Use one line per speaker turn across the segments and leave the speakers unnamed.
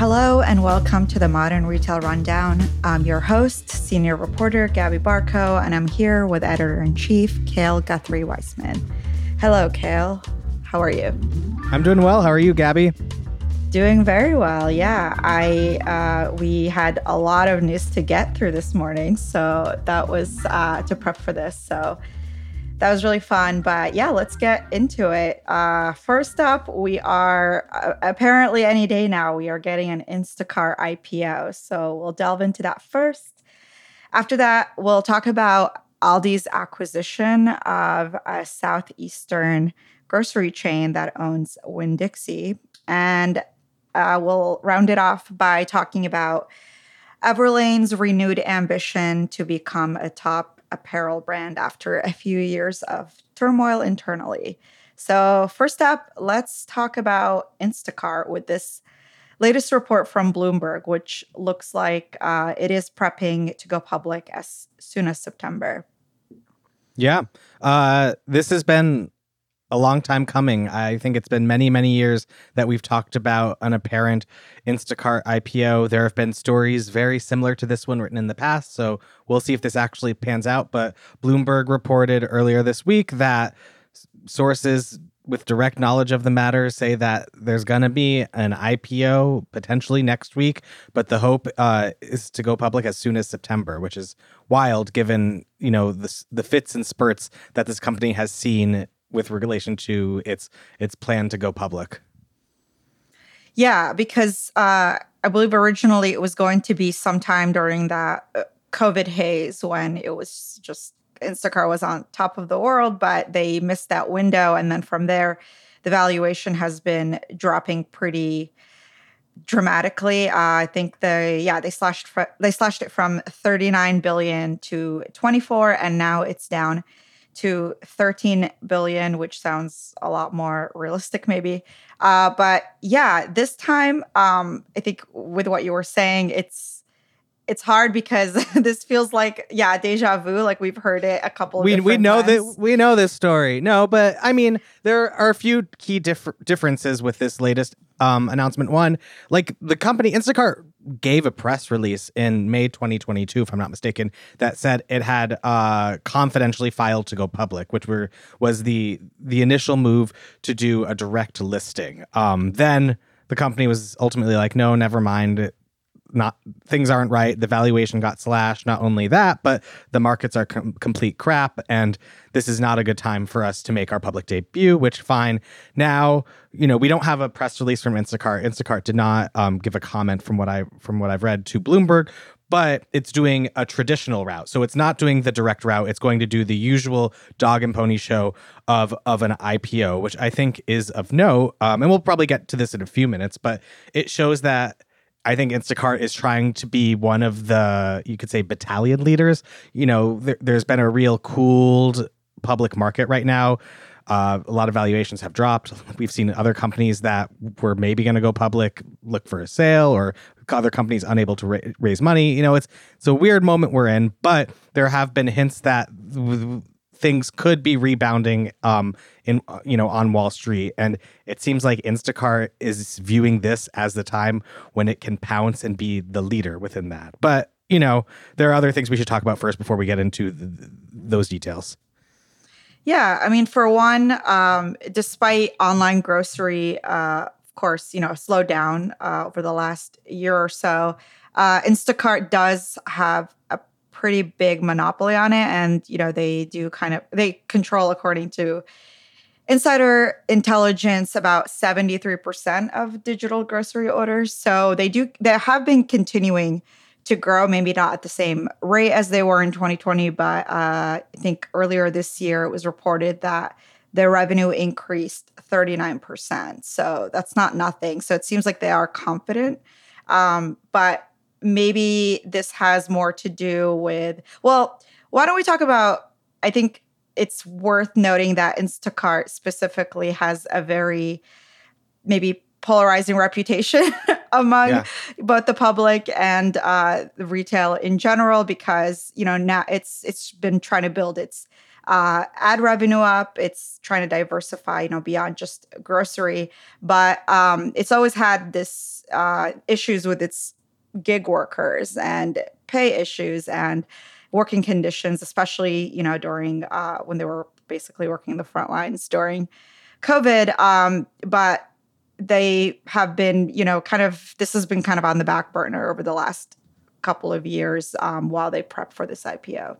Hello and welcome to the Modern Retail Rundown. I'm your host, senior reporter Gabby Barkho, and I'm here with editor in chief, Cale Guthrie Weissman. Hello, Cale. How are you?
I'm doing well. How are you, Gabby?
Doing very well. Yeah, I uh, we had a lot of news to get through this morning, so that was uh, to prep for this. So that was really fun. But yeah, let's get into it. Uh, first up, we are uh, apparently any day now, we are getting an Instacart IPO. So we'll delve into that first. After that, we'll talk about Aldi's acquisition of a southeastern grocery chain that owns Winn Dixie. And uh, we'll round it off by talking about Everlane's renewed ambition to become a top apparel brand after a few years of turmoil internally. So, first up, let's talk about Instacart with this latest report from Bloomberg, which looks like uh, it is prepping to go public as soon as September.
Yeah. Uh, this has been a long time coming. I think it's been many, many years that we've talked about an apparent Instacart IPO. There have been stories very similar to this one written in the past. So we'll see if this actually pans out. But Bloomberg reported earlier this week that sources with direct knowledge of the matter say that there's going to be an IPO potentially next week, but the hope uh, is to go public as soon as September, which is wild given you know the the fits and spurts that this company has seen with relation to its its plan to go public.
Yeah, because uh, I believe originally it was going to be sometime during that uh, COVID haze when it was just Instacart was on top of the world, but they missed that window, and then from there, the valuation has been dropping pretty dramatically. Uh, I think the yeah they slashed fr- they slashed it from 39 billion to 24, and now it's down to 13 billion, which sounds a lot more realistic, maybe. Uh, but yeah, this time, um, I think with what you were saying, it's it's hard because this feels like yeah deja vu like we've heard it a couple
we we know
times.
that we know this story. No but i mean there are a few key dif- differences with this latest um, announcement. One like the company instacart gave a press release in may 2022 if i'm not mistaken that said it had uh, confidentially filed to go public which were was the the initial move to do a direct listing. Um, then the company was ultimately like no never mind not things aren't right. The valuation got slashed. Not only that, but the markets are com- complete crap, and this is not a good time for us to make our public debut. Which fine. Now, you know, we don't have a press release from Instacart. Instacart did not um, give a comment from what I from what I've read to Bloomberg, but it's doing a traditional route. So it's not doing the direct route. It's going to do the usual dog and pony show of of an IPO, which I think is of note. Um, and we'll probably get to this in a few minutes, but it shows that I think Instacart is trying to be one of the, you could say, battalion leaders. You know, there, has been a real cooled public market right now. Uh, a lot of valuations have dropped. We've seen other companies that were maybe going to go public look for a sale, or other companies unable to ra- raise money. You know, it's it's a weird moment we're in, but there have been hints that things could be rebounding um, in you know on Wall Street, and it seems like Instacart is viewing this as the time when it can pounce and be the leader within that. But you know, there are other things we should talk about first before we get into the, those details.
Yeah, I mean, for one, um, despite online grocery, uh, of course, you know, slowed down uh, over the last year or so. Uh, Instacart does have a pretty big monopoly on it. And you know they do kind of they control according to insider intelligence about 73% of digital grocery orders. So they do they have been continuing to grow maybe not at the same rate as they were in 2020 but uh, i think earlier this year it was reported that their revenue increased 39% so that's not nothing. So it seems like they are confident. Um, but maybe this has more to do with, well, why don't we talk about? I think it's worth noting that Instacart specifically has a very maybe polarizing reputation among yeah. both the public and uh, the retail in general because you know now it's it's been trying to build its uh, ad revenue up. It's trying to diversify, you know, beyond just grocery. But um, it's always had this uh, issues with its gig workers and pay issues and working conditions, especially you know during uh, when they were basically working the front lines during COVID. Um, but they have been, you know, kind of this has been kind of on the back burner over the last couple of years um, while they prep for this IPO.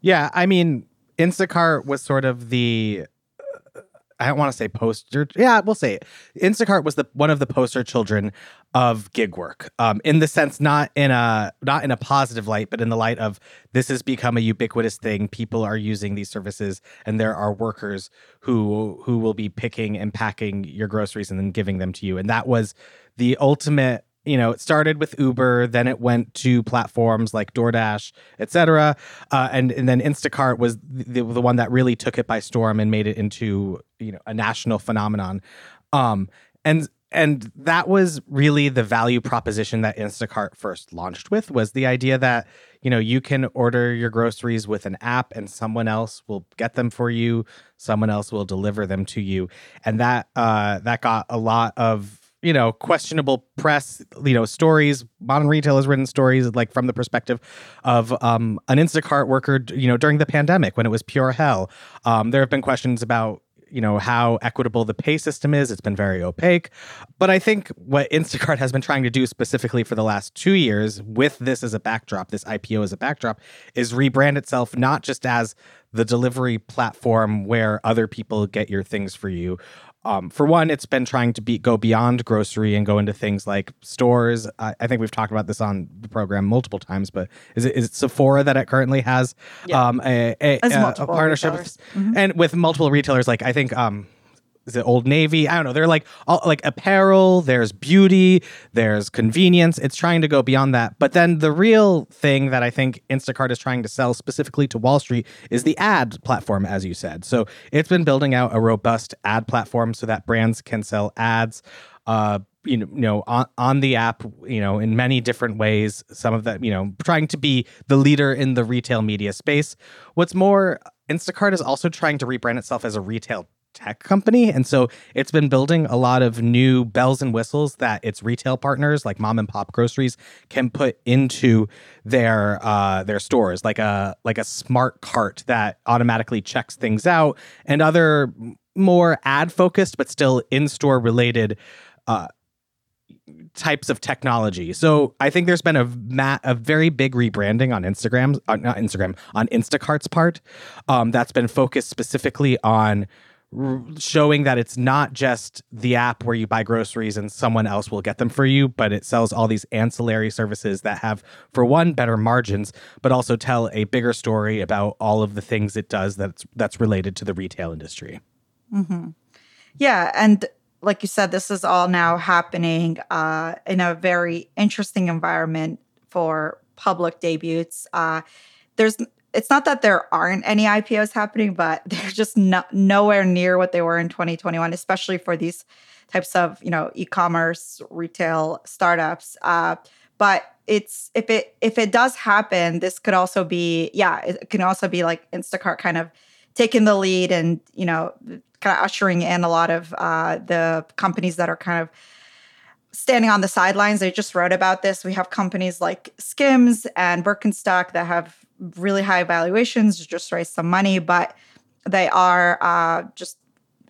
Yeah, I mean, Instacart was sort of the I don't want to say poster. Yeah, we'll say it. Instacart was the one of the poster children of gig work, um, in the sense not in a not in a positive light, but in the light of this has become a ubiquitous thing. People are using these services, and there are workers who who will be picking and packing your groceries and then giving them to you. And that was the ultimate you know, it started with Uber, then it went to platforms like DoorDash, etc., uh, and and then Instacart was the, the one that really took it by storm and made it into you know a national phenomenon. Um, and and that was really the value proposition that Instacart first launched with was the idea that you know you can order your groceries with an app and someone else will get them for you, someone else will deliver them to you, and that uh, that got a lot of you know questionable press you know stories. Modern retail has written stories like from the perspective of um, an instacart worker you know during the pandemic when it was pure hell. Um, there have been questions about you know how equitable the pay system is. It's been very opaque. But i think what instacart has been trying to do specifically for the last two years with this as a backdrop this ipo as a backdrop is rebrand itself not just as the delivery platform where other people get your things for you um, for one, it's been trying to be go beyond grocery and go into things like stores. I, I think we've talked about this on the program multiple times, but is it is it Sephora that it currently has yeah. um, a, a, a, a partnership mm-hmm. and with multiple retailers? Like I think um, is it Old Navy? I don't know. They're like all like apparel, there's beauty, there's convenience. It's trying to go beyond that. But then the real thing that I think Instacart is trying to sell specifically to Wall Street is the ad platform, as you said. So it's been building out a robust ad platform so that brands can sell ads. Uh, you know, on, on the app, you know, in many different ways. Some of that, you know, trying to be the leader in the retail media space. What's more, Instacart is also trying to rebrand itself as a retail tech company. And so it's been building a lot of new bells and whistles that its retail partners, like mom and pop groceries, can put into their uh, their stores, like a like a smart cart that automatically checks things out, and other more ad focused but still in store related. Uh, types of technology. So I think there's been a mat, a very big rebranding on Instagram, uh, not Instagram, on Instacart's part. Um, that's been focused specifically on showing that it's not just the app where you buy groceries and someone else will get them for you, but it sells all these ancillary services that have, for one, better margins, but also tell a bigger story about all of the things it does that's that's related to the retail industry.
Mm-hmm. Yeah, and like you said, this is all now happening uh, in a very interesting environment for public debuts. Uh, there's it's not that there aren't any IPOs happening, but they're just not, nowhere near what they were in 2021, especially for these types of you know e-commerce retail startups. Uh, but it's if it if it does happen, this could also be yeah, it can also be like Instacart kind of taking the lead and you know kind of ushering in a lot of uh, the companies that are kind of standing on the sidelines. I just wrote about this. We have companies like Skims and Birkenstock that have really high valuations, just raise some money, but they are uh, just,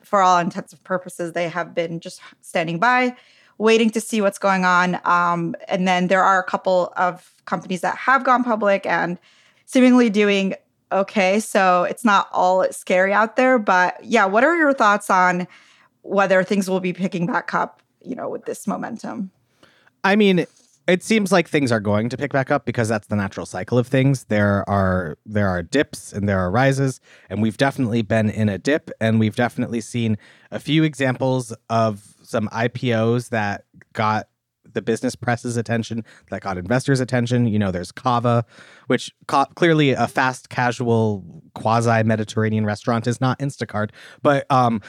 for all intents and purposes, they have been just standing by, waiting to see what's going on. Um, and then there are a couple of companies that have gone public and seemingly doing okay. So it's not all scary out there. But yeah, what are your thoughts on whether things will be picking back up, you know, with this momentum?
I mean, it seems like things are going to pick back up because that's the natural cycle of things. There are there are dips and there are rises, and we've definitely been in a dip, and we've definitely seen a few examples of some IPOs that got the business press's attention, that got investors' attention. You know, there's Cava, which ca- clearly a fast casual quasi Mediterranean restaurant is not Instacart, but um,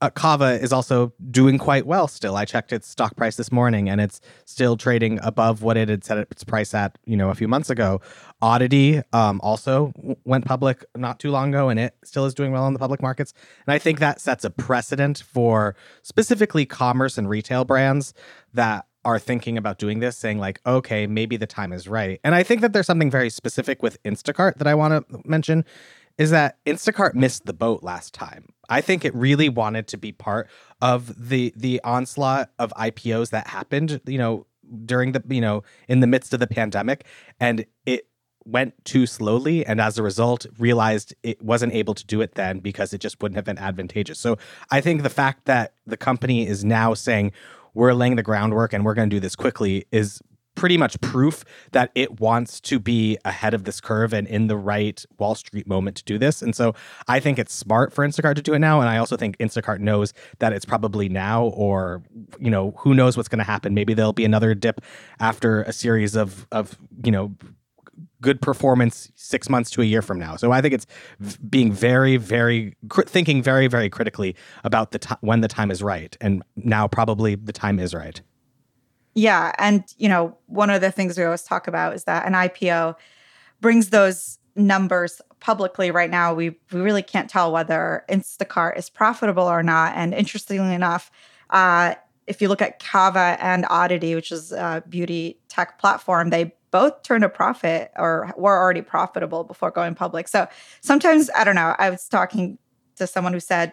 uh, Cava is also doing quite well still. I checked its stock price this morning and it's still trading above what it had set its price at, you know, a few months ago. Oddity um, also went public not too long ago and it still is doing well in the public markets. And I think that sets a precedent for specifically commerce and retail brands that are thinking about doing this, saying like, okay, maybe the time is right. And I think that there's something very specific with Instacart that I want to mention is that Instacart missed the boat last time. I think it really wanted to be part of the the onslaught of IPOs that happened, you know, during the, you know, in the midst of the pandemic and it went too slowly and as a result realized it wasn't able to do it then because it just wouldn't have been advantageous. So I think the fact that the company is now saying we're laying the groundwork and we're going to do this quickly is pretty much proof that it wants to be ahead of this curve and in the right Wall Street moment to do this. And so I think it's smart for Instacart to do it now. And I also think Instacart knows that it's probably now or, you know, who knows what's going to happen. Maybe there'll be another dip after a series of, of, you know, good performance six months to a year from now. So I think it's being very, very cr- thinking very, very critically about the time when the time is right, and now probably the time is right.
Yeah, and you know, one of the things we always talk about is that an IPO brings those numbers publicly right now. We we really can't tell whether Instacart is profitable or not. And interestingly enough uh, if you look at Cava and Oddity which is a beauty tech platform they both turned a profit or were already profitable before going public. So sometimes I don't know I was talking to someone who said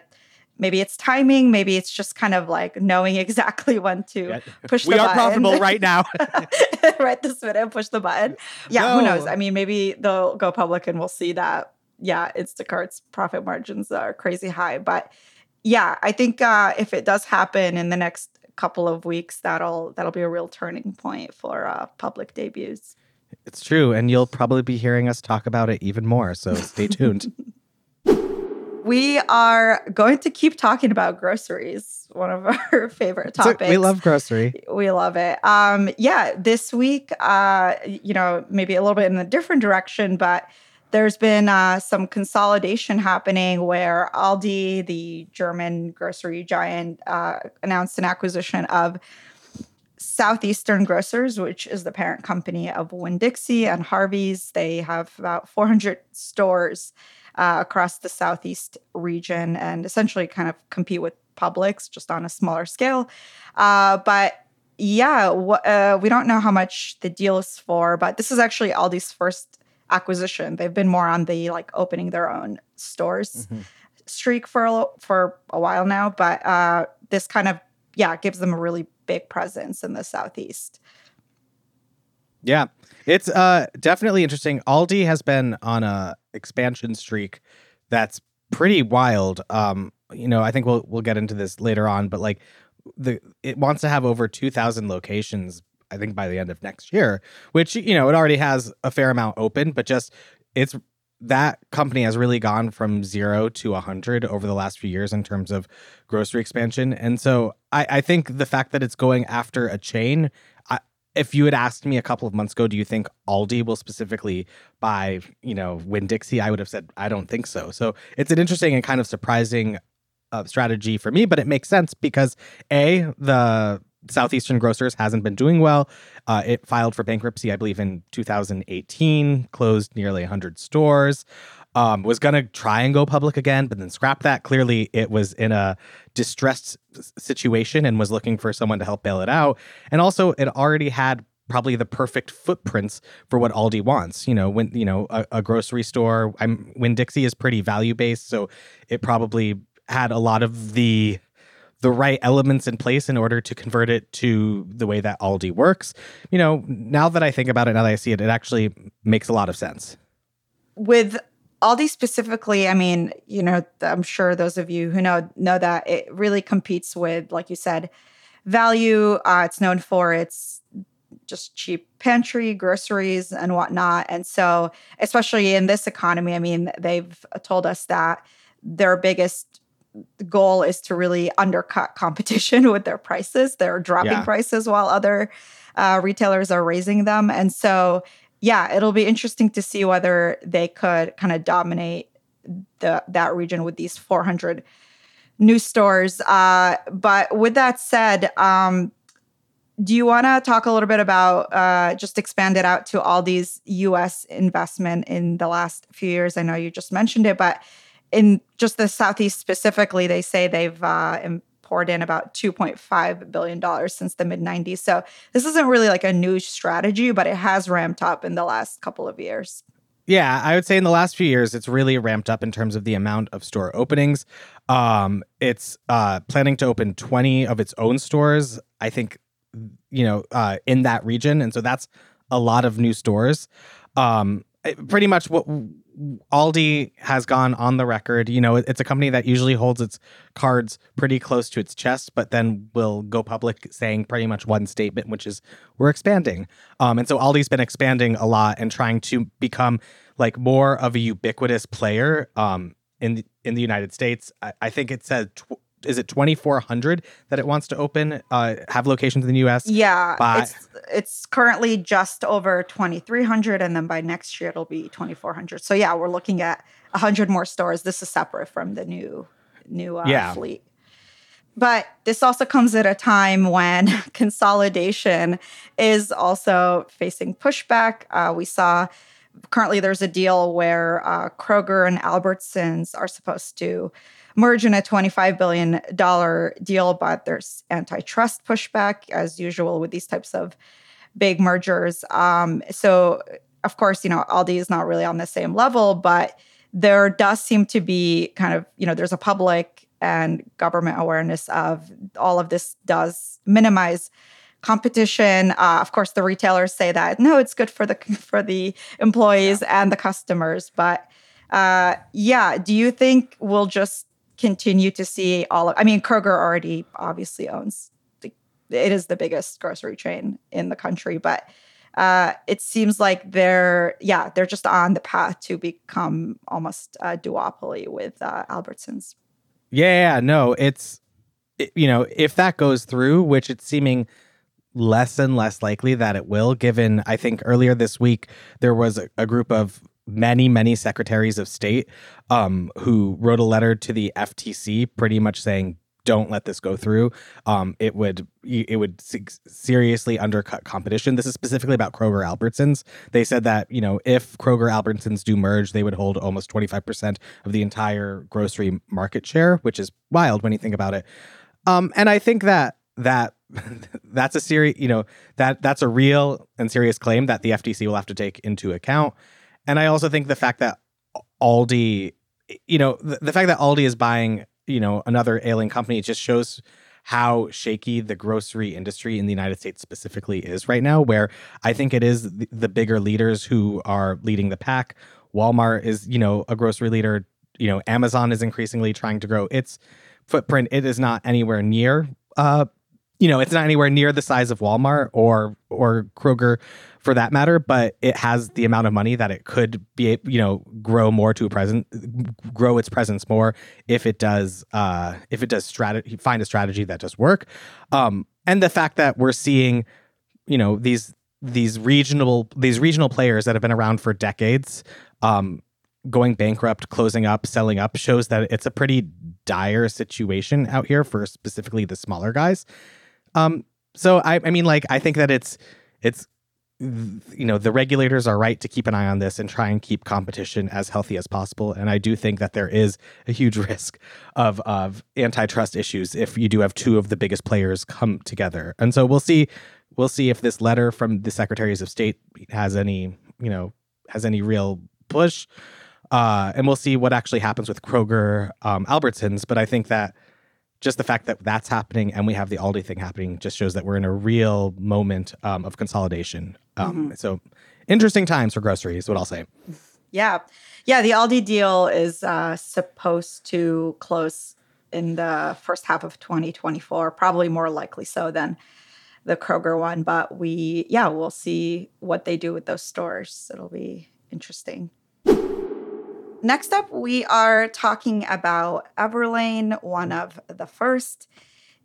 maybe it's timing maybe it's just kind of like knowing exactly when to yeah. push
we
the button.
We are profitable right now.
Right this minute push the button. Yeah. No. who knows? I mean maybe they'll go public and we'll see that yeah instacart's profit margins are crazy high. But yeah i think uh, if it does happen in the next couple of weeks that'll that'll be a real turning point for uh, public debuts.
It's true and you'll probably be hearing us talk about it even more so stay tuned
we are going to keep talking about groceries, one of our favorite topics.
we love grocery.
We love it. Um, yeah, this week, uh, you know, maybe a little bit in a different direction, but there's been uh, some consolidation happening where Aldi, the German grocery giant, uh, announced an acquisition of Southeastern Grocers, which is the parent company of Winn Dixie and Harvey's. They have about 400 stores uh, across the southeast region and essentially kind of compete with Publix just on a smaller scale. Uh, but yeah, w- uh, we don't know how much the deal is for, but this is actually Aldi's first acquisition. They've been more on the like opening their own stores mm-hmm. streak for a, for a while now, but uh, this kind of yeah gives them a really big presence in the southeast.
Yeah, it's uh, definitely interesting. Aldi has been on a expansion streak that's pretty wild. Um, you know, I think we'll we'll get into this later on, but like the it wants to have over 2000 locations I think by the end of next year, which you know, it already has a fair amount open, but just it's that company has really gone from zero to a hundred over the last few years in terms of grocery expansion. And so I, I think the fact that it's going after a chain if you had asked me a couple of months ago, do you think Aldi will specifically buy, you know, Winn Dixie? I would have said I don't think so. So it's an interesting and kind of surprising uh, strategy for me, but it makes sense because a the Southeastern Grocers hasn't been doing well. Uh, it filed for bankruptcy, I believe, in 2018, closed nearly 100 stores um, was going to try and go public again, but then scrapped that. Clearly, it was in a distressed situation and was looking for someone to help bail it out. And also, it already had probably the perfect footprints for what Aldi wants. You know, when you know a, a grocery store, I'm Winn Dixie is pretty value based, so it probably had a lot of the the right elements in place in order to convert it to the way that Aldi works. You know, now that I think about it, now that I see it, it actually makes a lot of sense.
With Aldi specifically, I mean, you know, I'm sure those of you who know know that it really competes with, like you said, value. Uh, it's known for its just cheap pantry, groceries, and whatnot. And so, especially in this economy, I mean, they've told us that their biggest goal is to really undercut competition with their prices. They're dropping yeah. prices while other uh, retailers are raising them. And so yeah, it'll be interesting to see whether they could kind of dominate the that region with these 400 new stores. Uh, but with that said, um, do you want to talk a little bit about uh, just expand it out to all these U.S. investment in the last few years? I know you just mentioned it, but in just the southeast specifically, they say they've uh, poured in about 2.5 billion dollars since the mid 90s. So this isn't really like a new strategy, but it has ramped up in the last couple of years.
Yeah, I would say in the last few years, it's really ramped up in terms of the amount of store openings. Um, it's uh, planning to open 20 of its own stores. I think you know, uh, in that region, and so that's a lot of new stores. Um, pretty much what Aldi has gone on the record. You know, it's a company that usually holds its cards pretty close to its chest, but then will go public saying pretty much one statement, which is we're expanding. Um, and so Aldi's been expanding a lot and trying to become like more of a ubiquitous player um, in the, in the United States. I, I think it said tw- is it 2400 that it wants to open uh have locations in the US
yeah by, it's it's currently just over 2300 and then by next year it'll be 2400 so yeah we're looking at 100 more stores. This is separate from the new new uh, yeah. fleet. But this also comes at a time when consolidation is also facing pushback. Uh, we saw currently there's a deal where uh, kroger and albertsons are supposed to merge in a $25 billion deal, but there's antitrust pushback, as usual with these types of big mergers. Um, so, of course, you know, Aldi is not really on the same level, but there does seem to be kind of, you know, there's a public and government awareness of all of this does minimize competition. Uh, of course, the retailers say that no, it's good for the for the employees yeah. and the customers. But uh, yeah, do you think we'll just continue to see all of I mean Kroger already obviously owns the, it is the biggest grocery chain in the country but uh, it seems like they're yeah they're just on the path to become almost a duopoly with uh, Albertsons.
Yeah, no, it's it, you know if that goes through, which it's seeming less and less likely that it will. Given I think earlier this week there was a, a group of many, many secretaries of state um, who wrote a letter to the FTC, pretty much saying, "Don't let this go through. Um, it would it would seriously undercut competition." This is specifically about Kroger Albertsons. They said that you know if Kroger Albertsons do merge, they would hold almost twenty five percent of the entire grocery market share, which is wild when you think about it. Um, and I think that that that's a serious you know that that's a real and serious claim that the FTC will have to take into account. And I also think the fact that Aldi, you know, the, the fact that Aldi is buying, you know, another ailing company just shows how shaky the grocery industry in the United States specifically is right now, where I think it is the, the bigger leaders who are leading the pack. Walmart is, you know, a grocery leader. You know, Amazon is increasingly trying to grow its footprint. It is not anywhere near uh, you know, it's not anywhere near the size of Walmart or or Kroger for that matter, but it has the amount of money that it could be, you know, grow more to a present, grow its presence more if it does, uh, if it does strategy, find a strategy that does work. Um, and the fact that we're seeing, you know, these these regional these regional players that have been around for decades, um, going bankrupt, closing up, selling up shows that it's a pretty dire situation out here for specifically the smaller guys. Um, so I, I mean, like, I think that it's, it's, you know, the regulators are right to keep an eye on this and try and keep competition as healthy as possible. And I do think that there is a huge risk of of antitrust issues if you do have two of the biggest players come together. And so we'll see, we'll see if this letter from the secretaries of state has any, you know, has any real push. Uh, and we'll see what actually happens with Kroger, um, Albertsons. But I think that just the fact that that's happening and we have the Aldi thing happening just shows that we're in a real moment um, of consolidation. Um, mm-hmm. So interesting times for groceries, what I'll say.
Yeah. Yeah. The Aldi deal is uh, supposed to close in the first half of 2024, probably more likely so than the Kroger one. But we, yeah, we'll see what they do with those stores. It'll be interesting. Next up, we are talking about Everlane, one of the first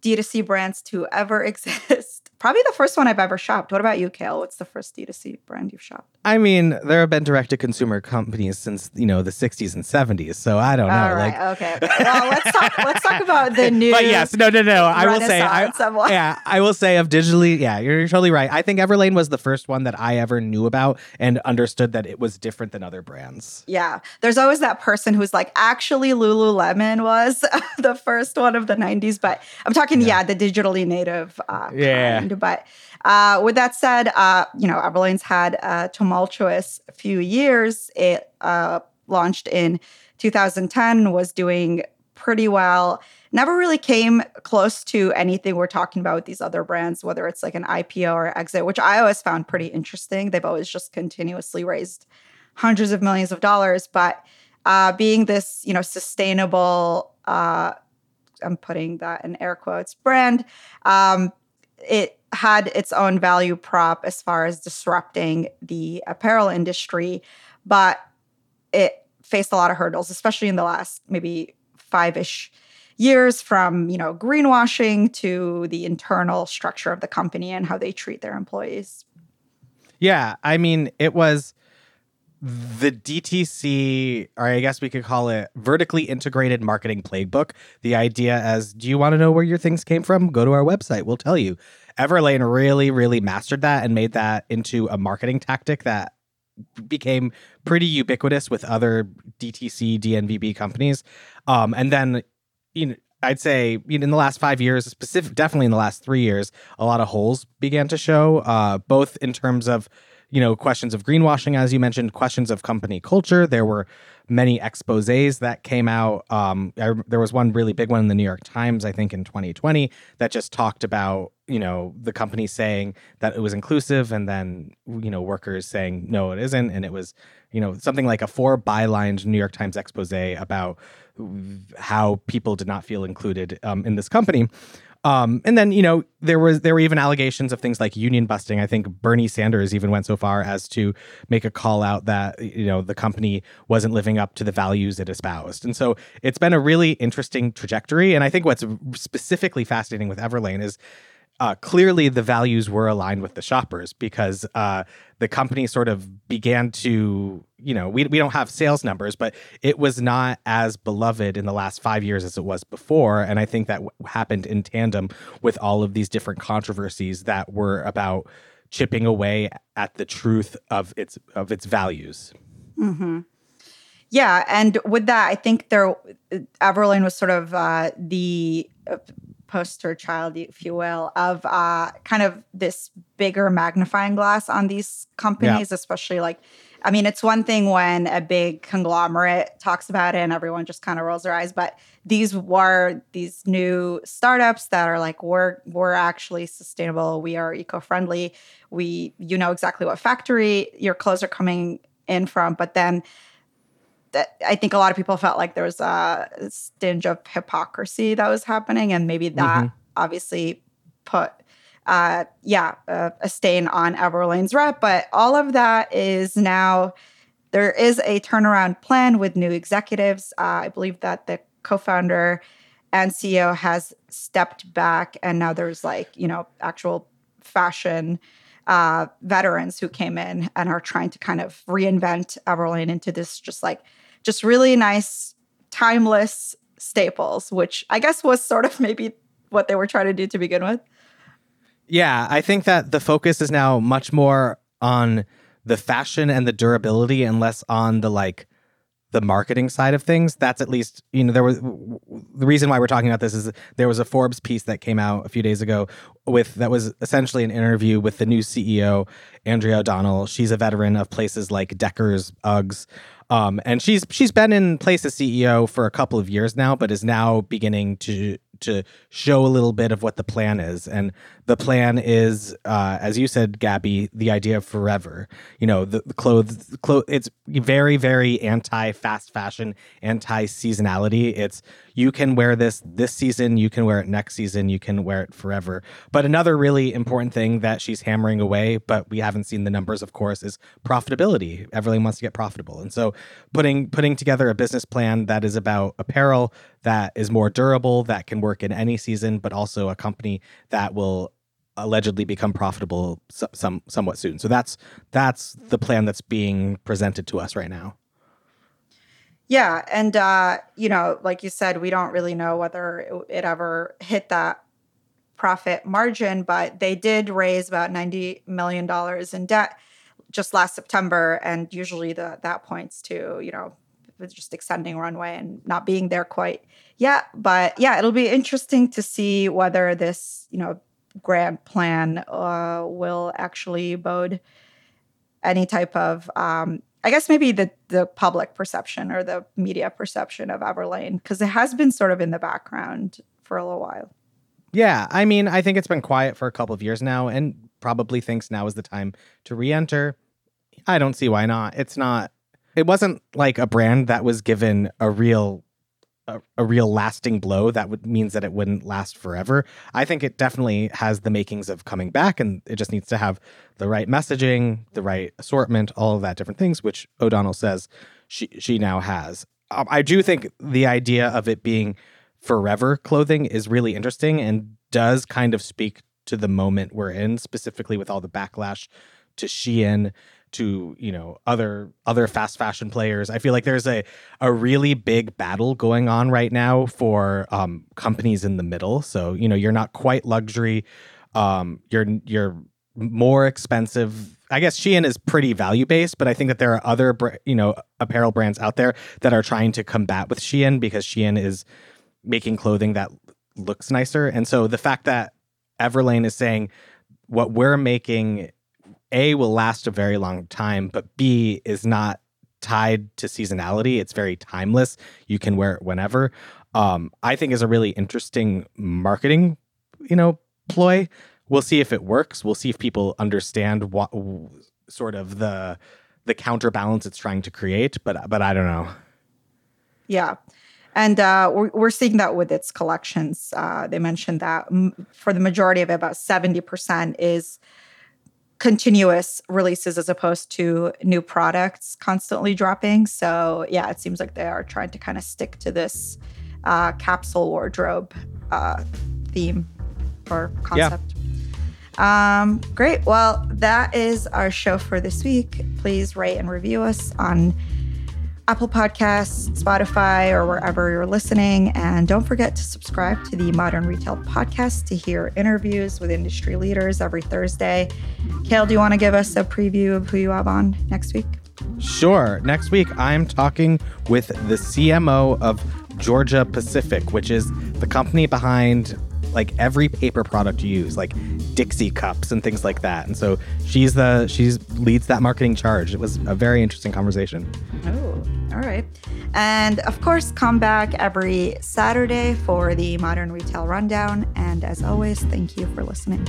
D2C brands to ever exist. Probably the first one I've ever shopped. What about you, Cale? What's the first D2C brand you've shopped?
I mean, there have been direct to consumer companies since you know the '60s and '70s, so I don't know.
All right, like, okay. Well, let's talk. let's talk about the new.
But yes, no, no, no. I will say, I, yeah, I will say of digitally, yeah, you're, you're totally right. I think Everlane was the first one that I ever knew about and understood that it was different than other brands.
Yeah, there's always that person who's like, actually, Lululemon was the first one of the '90s, but I'm talking, yeah, yeah the digitally native. Uh, yeah, kind, but. Uh, with that said, uh, you know, Everlane's had a tumultuous few years. It uh, launched in 2010, was doing pretty well. Never really came close to anything we're talking about with these other brands, whether it's like an IPO or exit, which I always found pretty interesting. They've always just continuously raised hundreds of millions of dollars, but uh, being this, you know, sustainable, uh, I'm putting that in air quotes, brand, um, it had its own value prop as far as disrupting the apparel industry, but it faced a lot of hurdles, especially in the last maybe five ish years from you know greenwashing to the internal structure of the company and how they treat their employees.
Yeah, I mean, it was the DTC, or I guess we could call it vertically integrated marketing playbook. The idea as, do you want to know where your things came from? Go to our website. We'll tell you. Everlane really, really mastered that and made that into a marketing tactic that became pretty ubiquitous with other DTC DNVB companies. Um, and then, you know, I'd say in the last five years, specific, definitely in the last three years, a lot of holes began to show, uh, both in terms of you know questions of greenwashing, as you mentioned, questions of company culture. There were many exposés that came out. Um, I, there was one really big one in the New York Times, I think, in 2020, that just talked about you know the company saying that it was inclusive, and then you know workers saying no, it isn't, and it was you know something like a four bylined New York Times expose about how people did not feel included um, in this company. Um, and then you know there was there were even allegations of things like union busting. I think Bernie Sanders even went so far as to make a call out that you know the company wasn't living up to the values it espoused. And so it's been a really interesting trajectory. And I think what's specifically fascinating with Everlane is uh, clearly the values were aligned with the shoppers because uh, the company sort of began to, you know, we, we don't have sales numbers, but it was not as beloved in the last five years as it was before. And I think that w- happened in tandem with all of these different controversies that were about chipping away at the truth of its of its values.
Mm-hmm. Yeah, and with that, I think there Everlane was sort of uh, the uh, poster child, if you will, of uh, kind of this bigger magnifying glass on these companies, yeah. especially like, I mean, it's one thing when a big conglomerate talks about it and everyone just kind of rolls their eyes, but these were these new startups that are like, we're we're actually sustainable, we are eco-friendly, we you know exactly what factory your clothes are coming in from, but then that I think a lot of people felt like there was a stinge of hypocrisy that was happening, and maybe that mm-hmm. obviously put, uh, yeah, a, a stain on Everlane's rep. But all of that is now there is a turnaround plan with new executives. Uh, I believe that the co-founder and CEO has stepped back, and now there's like you know actual fashion uh, veterans who came in and are trying to kind of reinvent Everlane into this just like just really nice, timeless staples, which I guess was sort of maybe what they were trying to do to begin with.
Yeah, I think that the focus is now much more on the fashion and the durability and less on the like the marketing side of things. That's at least, you know, there was the reason why we're talking about this is there was a Forbes piece that came out a few days ago with that was essentially an interview with the new CEO, Andrea O'Donnell. She's a veteran of places like Deckers, Uggs, um, and she's she's been in place as CEO for a couple of years now, but is now beginning to to show a little bit of what the plan is. And the plan is, uh, as you said, Gabby, the idea of forever. You know, the, the clothes, clothes. It's very, very anti fast fashion, anti seasonality. It's you can wear this this season, you can wear it next season, you can wear it forever. But another really important thing that she's hammering away, but we haven't seen the numbers, of course, is profitability. Everyone wants to get profitable, and so putting putting together a business plan that is about apparel that is more durable, that can work in any season, but also a company that will allegedly become profitable so, some somewhat soon. So that's that's the plan that's being presented to us right now.
Yeah, and uh, you know, like you said, we don't really know whether it, it ever hit that profit margin, but they did raise about ninety million dollars in debt just last September, and usually the, that points to you know just extending runway and not being there quite yet. But yeah, it'll be interesting to see whether this you know grand plan uh, will actually bode any type of um, I guess maybe the the public perception or the media perception of Everlane because it has been sort of in the background for a little while.
Yeah, I mean, I think it's been quiet for a couple of years now, and probably thinks now is the time to re-enter. I don't see why not. It's not. It wasn't like a brand that was given a real a, a, real lasting blow that would means that it wouldn't last forever. I think it definitely has the makings of coming back, and it just needs to have the right messaging, the right assortment, all of that different things, which O'Donnell says she she now has. Um, I do think the idea of it being forever clothing is really interesting and does kind of speak to the moment we're in, specifically with all the backlash to Shein to you know other other fast fashion players. I feel like there's a a really big battle going on right now for um, companies in the middle. So you know you're not quite luxury. Um, you're you're more expensive. I guess Shein is pretty value based, but I think that there are other you know apparel brands out there that are trying to combat with Shein because Shein is making clothing that looks nicer. And so the fact that Everlane is saying what we're making a will last a very long time, but B is not tied to seasonality. It's very timeless. You can wear it whenever. Um, I think is a really interesting marketing, you know, ploy. We'll see if it works. We'll see if people understand what sort of the the counterbalance it's trying to create. But but I don't know.
Yeah. And uh, we're, we're seeing that with its collections. Uh, they mentioned that for the majority of it, about 70% is continuous releases as opposed to new products constantly dropping. So yeah, it seems like they are trying to kind of stick to this uh, capsule wardrobe uh, theme or concept. Yeah. Um, great. Well, that is our show for this week. Please rate and review us on Apple Podcasts, Spotify, or wherever you're listening. And don't forget to subscribe to the Modern Retail Podcast to hear interviews with industry leaders every Thursday. Cale, do you want to give us a preview of who you have on next week?
Sure. Next week, I'm talking with the CMO of Georgia Pacific, which is the company behind like every paper product you use, like Dixie cups and things like that. And so she's the she's leads that marketing charge. It was a very interesting conversation.
Oh, all right. And of course, come back every Saturday for the Modern Retail Rundown. And as always, thank you for listening.